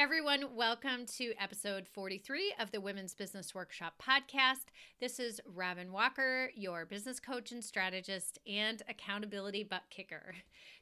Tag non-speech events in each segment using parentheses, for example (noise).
Everyone, welcome to episode 43 of the Women's Business Workshop podcast. This is Robin Walker, your business coach and strategist and accountability butt kicker.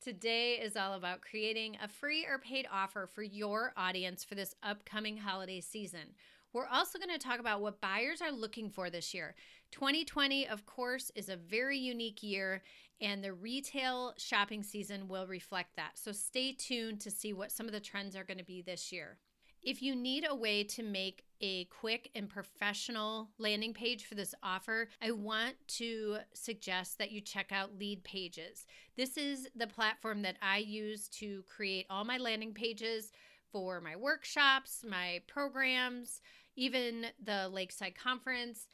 Today is all about creating a free or paid offer for your audience for this upcoming holiday season. We're also going to talk about what buyers are looking for this year. 2020, of course, is a very unique year, and the retail shopping season will reflect that. So stay tuned to see what some of the trends are going to be this year. If you need a way to make a quick and professional landing page for this offer, I want to suggest that you check out Leadpages. This is the platform that I use to create all my landing pages for my workshops, my programs, even the Lakeside Conference.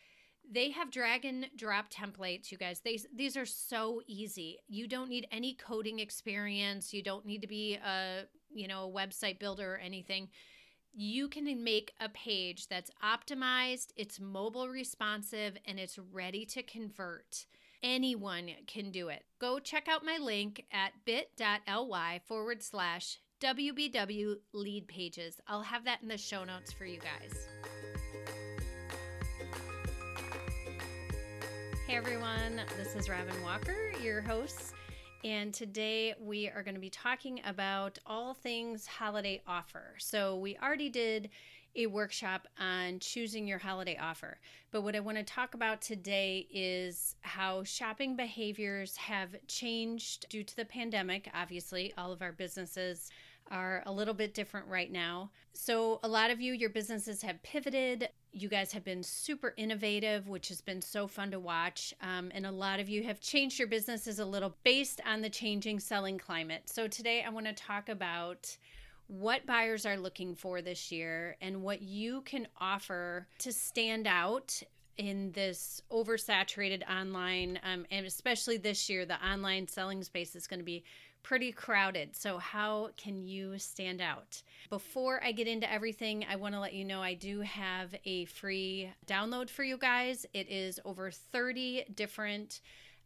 They have drag and drop templates, you guys. They, these are so easy. You don't need any coding experience. You don't need to be a, you know, a website builder or anything. You can make a page that's optimized, it's mobile responsive, and it's ready to convert. Anyone can do it. Go check out my link at bit.ly forward slash WBW Leadpages. I'll have that in the show notes for you guys. Hey everyone, this is Robin Walker, your host, and today we are going to be talking about all things holiday offer. So, we already did a workshop on choosing your holiday offer, but what I want to talk about today is how shopping behaviors have changed due to the pandemic. Obviously, all of our businesses are a little bit different right now. So, a lot of you, your businesses have pivoted. You guys have been super innovative, which has been so fun to watch. Um, and a lot of you have changed your businesses a little based on the changing selling climate. So, today I want to talk about what buyers are looking for this year and what you can offer to stand out in this oversaturated online um, and especially this year the online selling space is going to be pretty crowded. So, how can you stand out? Before I get into everything, I want to let you know I do have a free download for you guys. It is over 30 different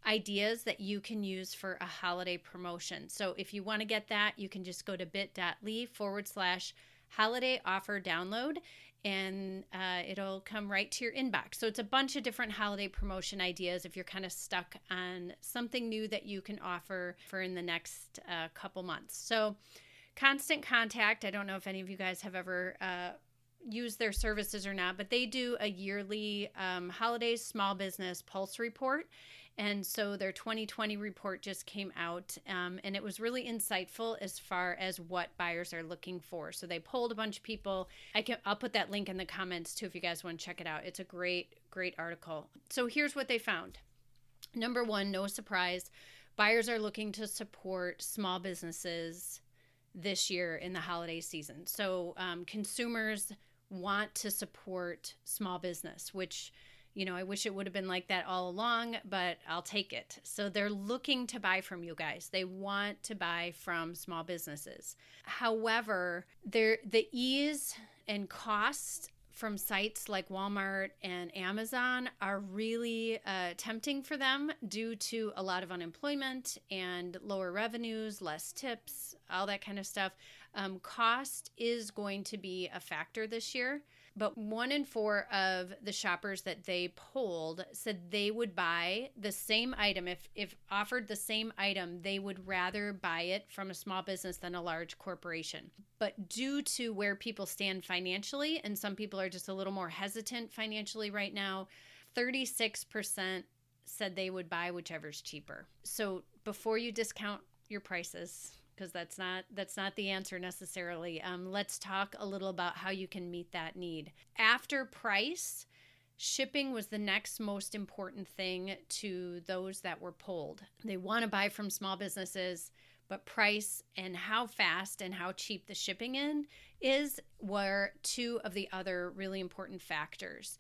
ideas that you can use for a holiday promotion. So, if you want to get that, you can just go to bit.ly forward slash holiday offer download and uh, it'll come right to your inbox. So it's a bunch of different holiday promotion ideas if you're kind of stuck on something new that you can offer for in the next uh, couple months. So, Constant Contact, I don't know if any of you guys have ever. Uh, used their services or not, but they do a yearly um, holidays small business pulse report. And so their 2020 report just came out, um, and it was really insightful as far as what buyers are looking for. So they polled a bunch of people. I can I'll put that link in the comments too if you guys want to check it out. It's a great great article. So here's what they found. Number one, no surprise, buyers are looking to support small businesses this year in the holiday season. So um, consumers want to support small business, which you know, I wish it would have been like that all along, but I'll take it. So they're looking to buy from you guys. They want to buy from small businesses. However, there the ease and cost from sites like Walmart and Amazon are really uh, tempting for them due to a lot of unemployment and lower revenues, less tips, all that kind of stuff. Um, cost is going to be a factor this year but one in four of the shoppers that they polled said they would buy the same item. If if offered the same item they would rather buy it from a small business than a large corporation. But due to where people stand financially and some people are just a little more hesitant financially right now 36% said they would buy whichever's cheaper. So before you discount your prices because that's not that's not the answer necessarily. Um, let's talk a little about how you can meet that need. After price, shipping was the next most important thing to those that were polled. They want to buy from small businesses, but price and how fast and how cheap the shipping in is were two of the other really important factors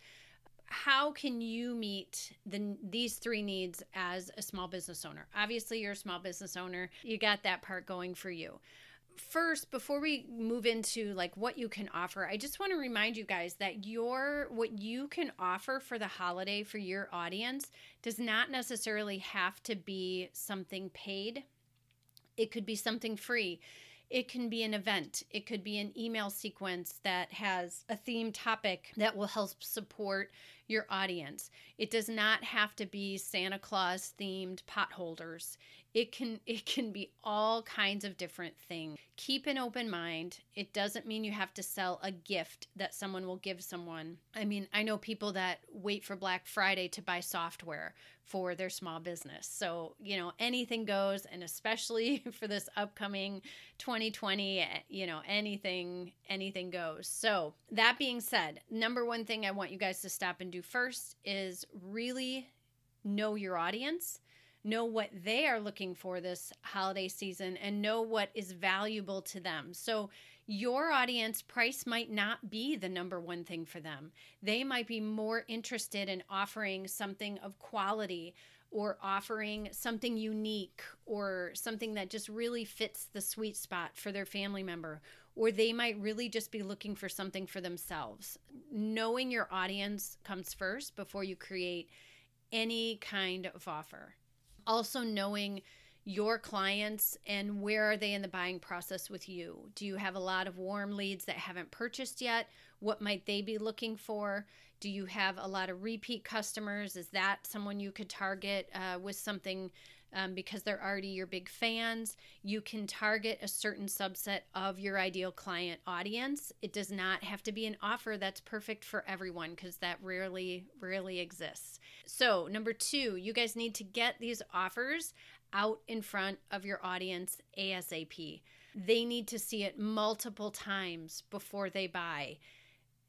how can you meet the these three needs as a small business owner? Obviously, you're a small business owner. You got that part going for you. First, before we move into like what you can offer, I just want to remind you guys that your what you can offer for the holiday for your audience does not necessarily have to be something paid. It could be something free It can be an event, it could be an email sequence that has a theme topic that will help support your audience. It does not have to be Santa Claus themed potholders. It can it can be all kinds of different things. Keep an open mind. It doesn't mean you have to sell a gift that someone will give someone. I mean, I know people that wait for Black Friday to buy software for their small business. So, you know, anything goes and especially (laughs) for this upcoming 2020, eh, you know, anything anything goes. So, that being said, number one thing I want you guys to stop and do first is really know your audience know what they are looking for this holiday season and know what is valuable to them. So, your audience price might not be the number one thing for them. They might be more interested in offering something of quality or offering something unique or something that just really fits the sweet spot for their family member. Or they might really just be looking for something for themselves. Knowing your audience comes first before you create any kind of offer. Also knowing your clients and where are they in the buying process with you. Do you have a lot of warm leads that haven't purchased yet? What might they be looking for? Do you have a lot of repeat customers? Is that someone you could target uh, with something um, because they're already your big fans. You can target a certain subset of your ideal client audience. It does not have to be an offer that's perfect for everyone because that rarely, rarely exists. So, number two, you guys need to get these offers out in front of your audience ASAP. They need to see it multiple times before they buy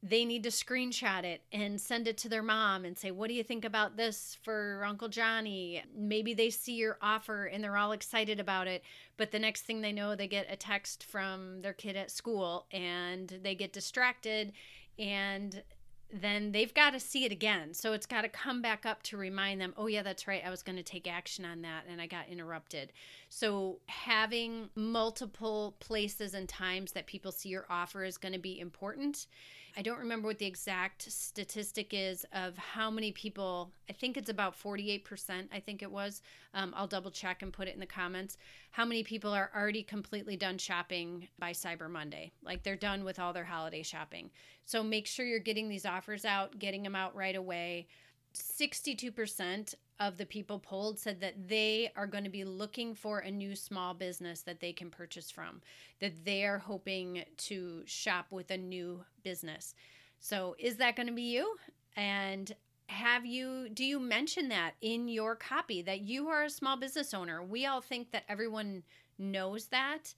they need to screenshot it and send it to their mom and say, What do you think about this for Uncle Johnny? Maybe they see your offer and they're all excited about it. But the next thing they know, they get a text from their kid at school and they get distracted and then they've got to see it again. So it's got to come back up to remind them, oh, yeah, that's right. I was going to take action on that and I got interrupted. So having multiple places and times that people see your offer is going to be important. I don't remember what the exact statistic is of how many people, I think it's about 48%, I think it was. Um, I'll double check and put it in the comments. How many people are already completely done shopping by Cyber Monday? Like they're done with all their holiday shopping. So make sure you're getting these offers out, getting them out right away. 62% of the people polled said that they are going to be looking for a new small business that they can purchase from, that they are hoping to shop with a new business. So, is that going to be you? And have you do you mention that in your copy that you are a small business owner? We all think that everyone knows that.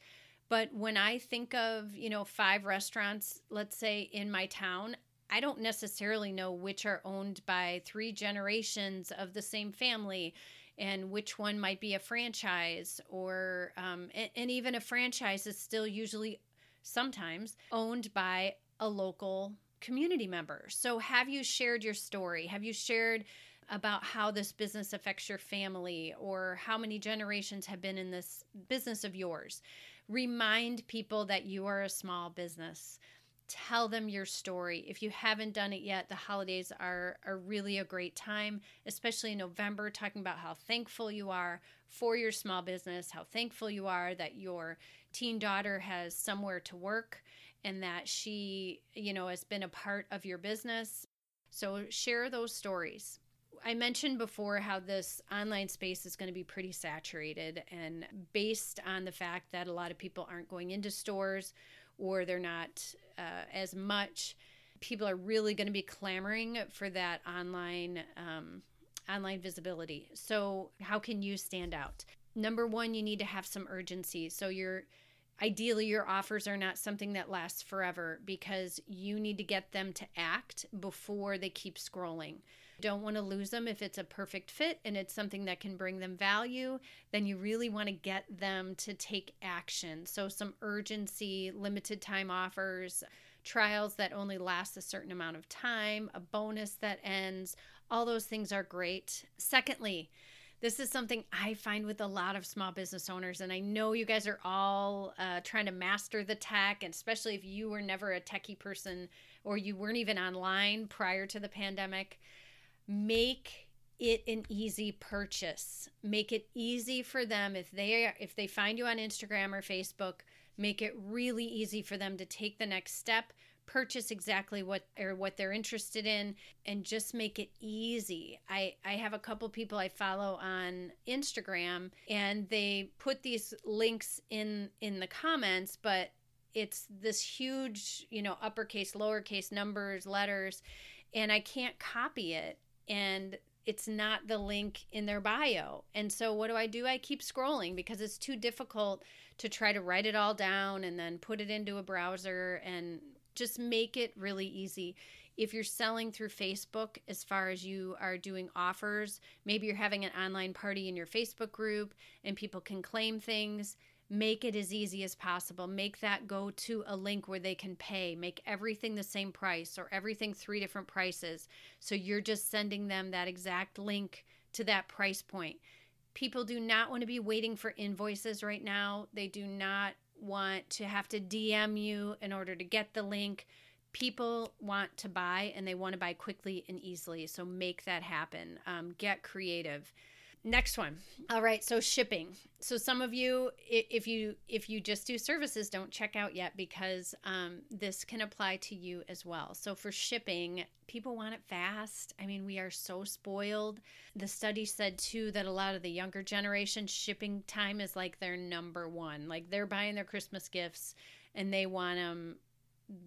But when I think of, you know, five restaurants, let's say in my town, I don't necessarily know which are owned by three generations of the same family and which one might be a franchise or um, and, and even a franchise is still usually sometimes owned by a local community member. So have you shared your story? Have you shared about how this business affects your family or how many generations have been in this business of yours? Remind people that you are a small business tell them your story. If you haven't done it yet, the holidays are, are really a great time, especially in November, talking about how thankful you are for your small business, how thankful you are that your teen daughter has somewhere to work and that she, you know, has been a part of your business. So share those stories. I mentioned before how this online space is going to be pretty saturated and based on the fact that a lot of people aren't going into stores or they're not uh, as much. People are really going to be clamoring for that online um, online visibility. So how can you stand out? Number one, you need to have some urgency. So you're ideally your offers are not something that lasts forever because you need to get them to act before they keep scrolling don't want to lose them if it's a perfect fit and it's something that can bring them value, then you really want to get them to take action. So, some urgency, limited time offers, trials that only last a certain amount of time, a bonus that ends, all those things are great. Secondly, this is something I find with a lot of small business owners, and I know you guys are all uh, trying to master the tech, and especially if you were never a techie person or you weren't even online prior to the pandemic make it an easy purchase make it easy for them if they if they find you on instagram or facebook make it really easy for them to take the next step purchase exactly what or what they're interested in and just make it easy. I I have a couple people I follow on Instagram and they put these links in in the comments but it's this huge, you know, uppercase, lowercase numbers, letters and I can't copy it and it's not the link in their bio. And so what do I do? I keep scrolling because it's too difficult to try to write it all down and then put it into a browser and just make it really easy. If you're selling through Facebook, as far as you are doing offers, maybe you're having an online party in your Facebook group and people can claim things. Make it as easy as possible. Make that go to a link where they can pay. Make everything the same price or everything three different prices. So you're just sending them that exact link to that price point. People do not want to be waiting for invoices right now. They do not want to have to DM you in order to get the link. People want to buy and they want to buy quickly and easily. So make that happen. Um, get creative. Next one. All right, so shipping. So some of you, if you if you just do services, don't check out yet because um, this can apply to you as well. So for shipping, people want it fast. I mean, we are so spoiled. The study said too that a lot of the younger generation shipping time is like their number one. Like they're buying their Christmas gifts and they want them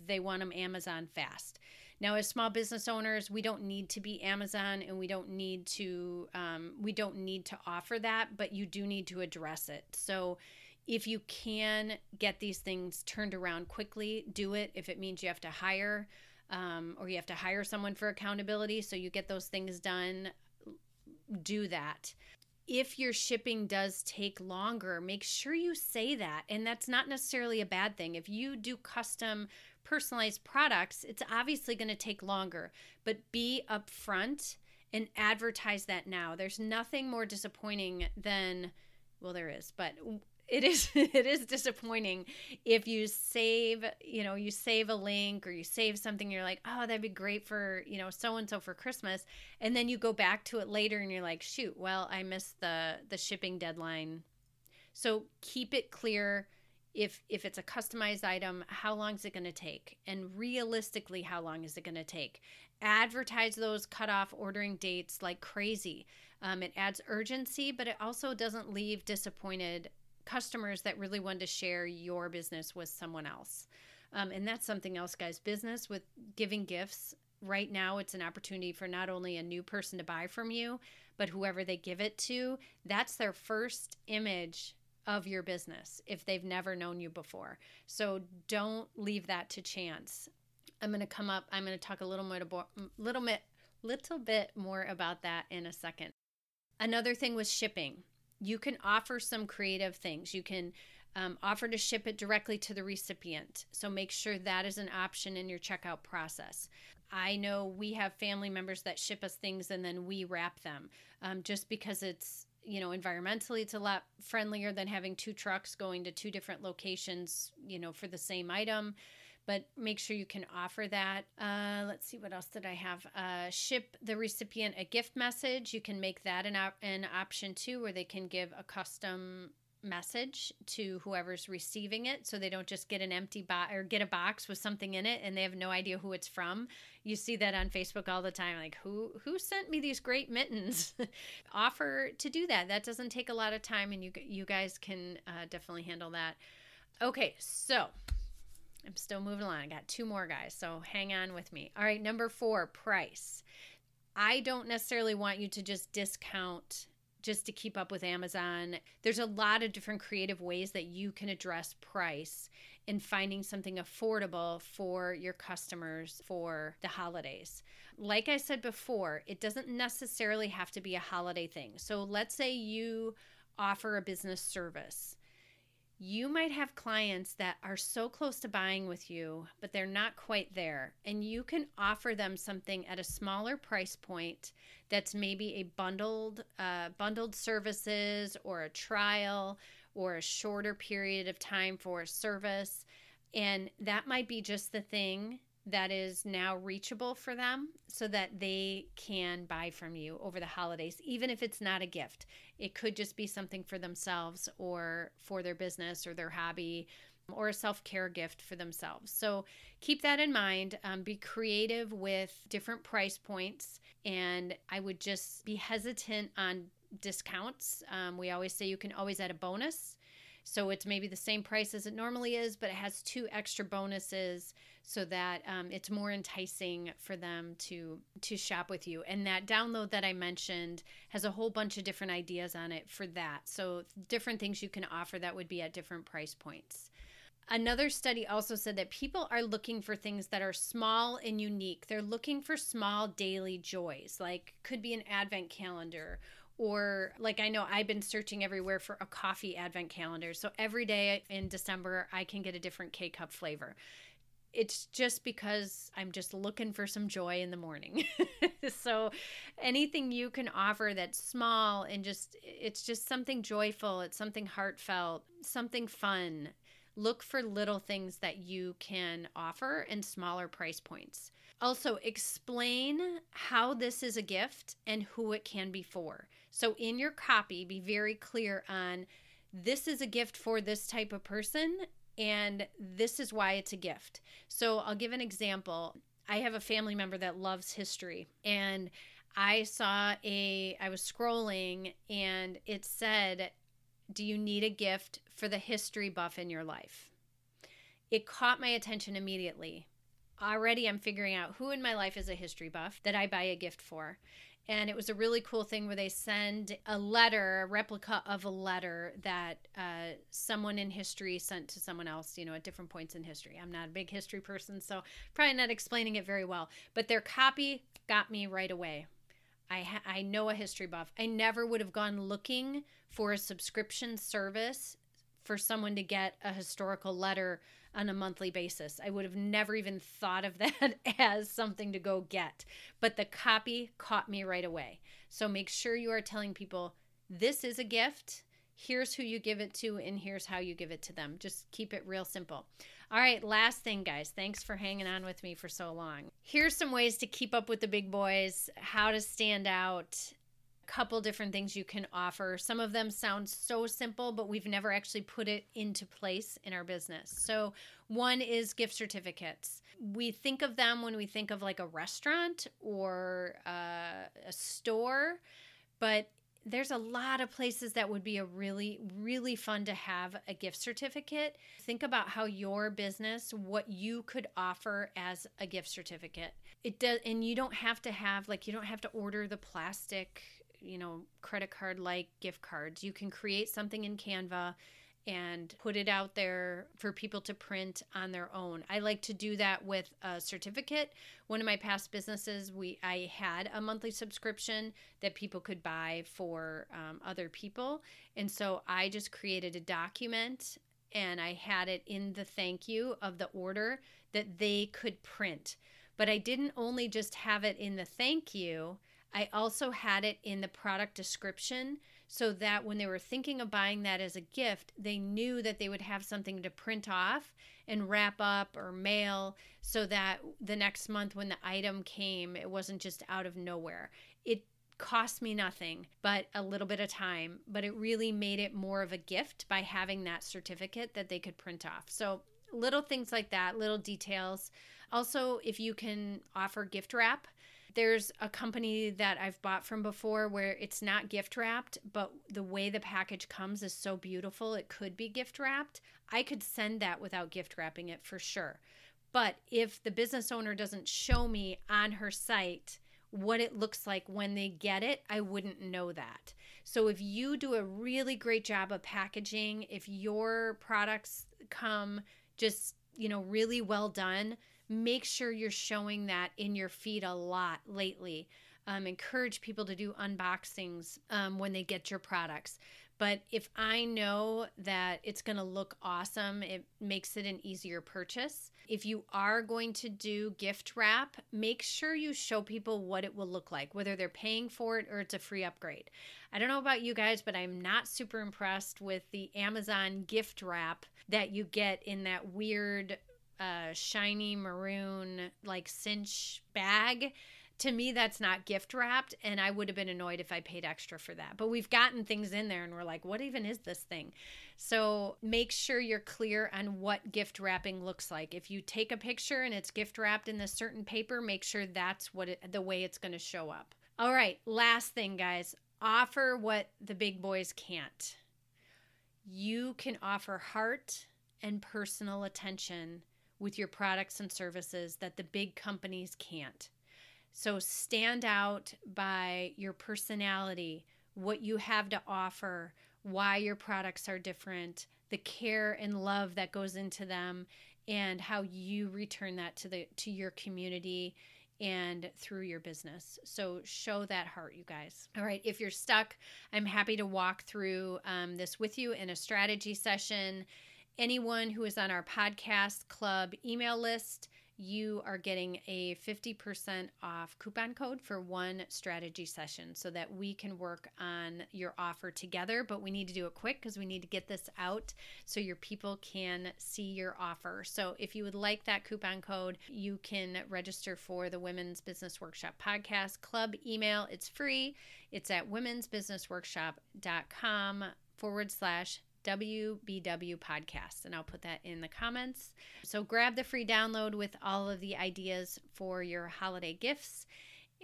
they want them Amazon fast. Now, as small business owners, we don't need to be Amazon and we don't need to um, we don't need to offer that, but you do need to address it. So if you can get these things turned around quickly, do it. If it means you have to hire um, or you have to hire someone for accountability so you get those things done, do that if your shipping does take longer, make sure you say that. And that's not necessarily a bad thing. If you do custom personalized products, it's obviously going to take longer, but be upfront and advertise that now. There's nothing more disappointing than well there is, but it is (laughs) it is disappointing if you save, you know, you save a link or you save something you're like, "Oh, that'd be great for, you know, so and so for Christmas." And then you go back to it later and you're like, "Shoot, well, I missed the the shipping deadline." So keep it clear if if it's a customized item how long is it going to take? And realistically how long is it going to take? Advertise those cutoff ordering dates like crazy. Um, it adds urgency but it also doesn't leave disappointed customers that really want to share your business with someone else. Um, and that's something else guys. Business with giving gifts right now it's an opportunity for not only a new person to buy from you but whoever they give it to that's their first image of your business if they've never known you before. So don't leave that to chance. I'm going to come up, I'm going to talk a little more little bit little bit more about that in a second. Another thing was shipping. You can offer some creative things. You can um, offer to ship it directly to the recipient. So make sure that is an option in your checkout process. I know we have family members that ship us things and then we wrap them um, just because it's you know environmentally it's a lot friendlier than having two trucks going to two different locations you know for the same item. But make sure you can offer that. Uh, let's see what else did i have? Uh, ship the recipient a gift message. You can make that an, op- an option too where they can give a custom message to whoever's receiving it so they don't just get an empty box or get a box with something in it and they have no idea who it's from. You see that on facebook all the time like who who sent me these great mittens? (laughs) Offer to do that. That doesn't take a lot of time and you you guys can uh, definitely handle that. Okay so i'm still moving along. I got two more guys so hang on with me. All right number four price. I don't necessarily want you to just discount just to keep up with Amazon. There's a lot of different creative ways that you can address price in finding something affordable for your customers for the holidays. Like I said before, it doesn't necessarily have to be a holiday thing. So let's say you offer a business service you might have clients that are so close to buying with you, but they're not quite there. And you can offer them something at a smaller price point that's maybe a bundled uh, bundled services or a trial or a shorter period of time for a service. And that might be just the thing that is now reachable for them so that they can buy from you over the holidays, even if it's not a gift. It could just be something for themselves or for their business or their hobby. or a self care gift for themselves. So keep that in mind. Um, be creative with different price points. And I would just be hesitant on discounts. Um, we always say you can always add a bonus. So it's maybe the same price as it normally is, but it has two extra bonuses so that um, it's more enticing for them to to shop with you. And that download that I mentioned has a whole bunch of different ideas on it for that. So different things you can offer that would be at different price points. Another study also said that people are looking for things that are small and unique. They're looking for small daily joys, like could be an advent calendar or like I know I've been searching everywhere for a coffee advent calendar. So every day in December I can get a different K cup flavor. It's just because I'm just looking for some joy in the morning. (laughs) so anything you can offer that's small and just it's just something joyful, it's something heartfelt, something fun. Look for little things that you can offer in smaller price points. Also, explain how this is a gift and who it can be for. So, in your copy, be very clear on this is a gift for this type of person, and this is why it's a gift. So, I'll give an example. I have a family member that loves history, and I saw a, I was scrolling, and it said, Do you need a gift for the history buff in your life? It caught my attention immediately. Already, I'm figuring out who in my life is a history buff that I buy a gift for and it was a really cool thing where they send a letter, a replica of a letter that uh, someone in history sent to someone else, you know, at different points in history. I'm not a big history person, so probably not explaining it very well, but their copy got me right away. I ha- I know a history buff. I never would have gone looking for a subscription service for someone to get a historical letter on a monthly basis. I would have never even thought of (laughs) that as something to go get. But the copy caught me right away. So make sure you are telling people this is a gift. Here's who you give it to, and here's how you give it to them. Just keep it real simple. All right, last thing, guys. Thanks for hanging on with me for so long. Here's some ways to keep up with the big boys, how to stand out, couple different things you can offer. Some of them sound so simple, but we've never actually put it into place in our business. So, one is gift certificates. We think of them when we think of like a restaurant or uh, a store, but there's a lot of places that would be a really really fun to have a gift certificate think about how your business what you could offer as a gift certificate it does and you don't have to have like you don't have to order the plastic you know, credit card like gift cards. You can create something in Canva and put it out there for people to print on their own. I like to do that with a certificate. One of my past businesses, we I had a monthly subscription that people could buy for um, other people, and so I just created a document and I had it in the thank you of the order that they could print. But I didn't only just have it in the thank you. I also had it in the product description so that when they were thinking of buying that as a gift, they knew that they would have something to print off and wrap up or mail so that the next month when the item came, it wasn't just out of nowhere. It cost me nothing but a little bit of time, but it really made it more of a gift by having that certificate that they could print off. So, little things like that, little details. Also, if you can offer gift wrap, there's a company that I've bought from before where it's not gift wrapped, but the way the package comes is so beautiful, it could be gift wrapped. I could send that without gift wrapping it for sure. But if the business owner doesn't show me on her site what it looks like when they get it, I wouldn't know that. So if you do a really great job of packaging, if your products come just, you know, really well done, make sure you're showing that in your feed a lot lately. Um, encourage people to do unboxings um, when they get your products. But if I know that it's going to look awesome, it makes it an easier purchase. If you are going to do gift wrap, make sure you show people what it will look like, whether they're paying for it or it's a free upgrade. I don't know about you guys, but I'm not super impressed with the Amazon gift wrap that you get in that weird uh, shiny maroon like cinch bag to me that's not gift wrapped and i would have been annoyed if i paid extra for that. But we've gotten things in there and we're like what even is this thing? So make sure you're clear on what gift wrapping looks like. If you take a picture and it's gift wrapped in this certain paper make sure that's what it, the way it's going to show up. All right last thing guys. Offer what the big boys can't. You can offer heart and personal attention with your products and services that the big companies can't. So stand out by your personality, what you have to offer, why your products are different, the care and love that goes into them and how you return that to the to your community and through your business. So show that heart, you guys. All right, if you're stuck, I'm happy to walk through um, this with you in a strategy session anyone who is on our podcast club email list, you are getting a 50% off coupon code for one strategy session so that we can work on your offer together. But we need to do it quick because we need to get this out so your people can see your offer. So if you would like that coupon code, you can register for the Women's Business Workshop Podcast Club email. It's free, it's at womensbusinessworkshop.com forward slash WBW podcast, and I'll put that in the comments. So grab the free download with all of the ideas for your holiday gifts.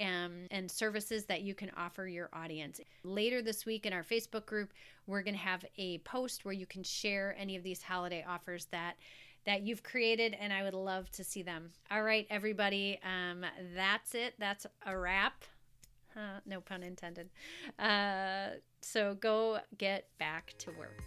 Um, and services that you can offer your audience. Later this week in our Facebook group, we're going to have a post where you can share any of these holiday offers that that you've created, and I would love to see them. All right, everybody, um, that's it. That's a wrap. Uh, no pun intended. Uh, so go get back to work.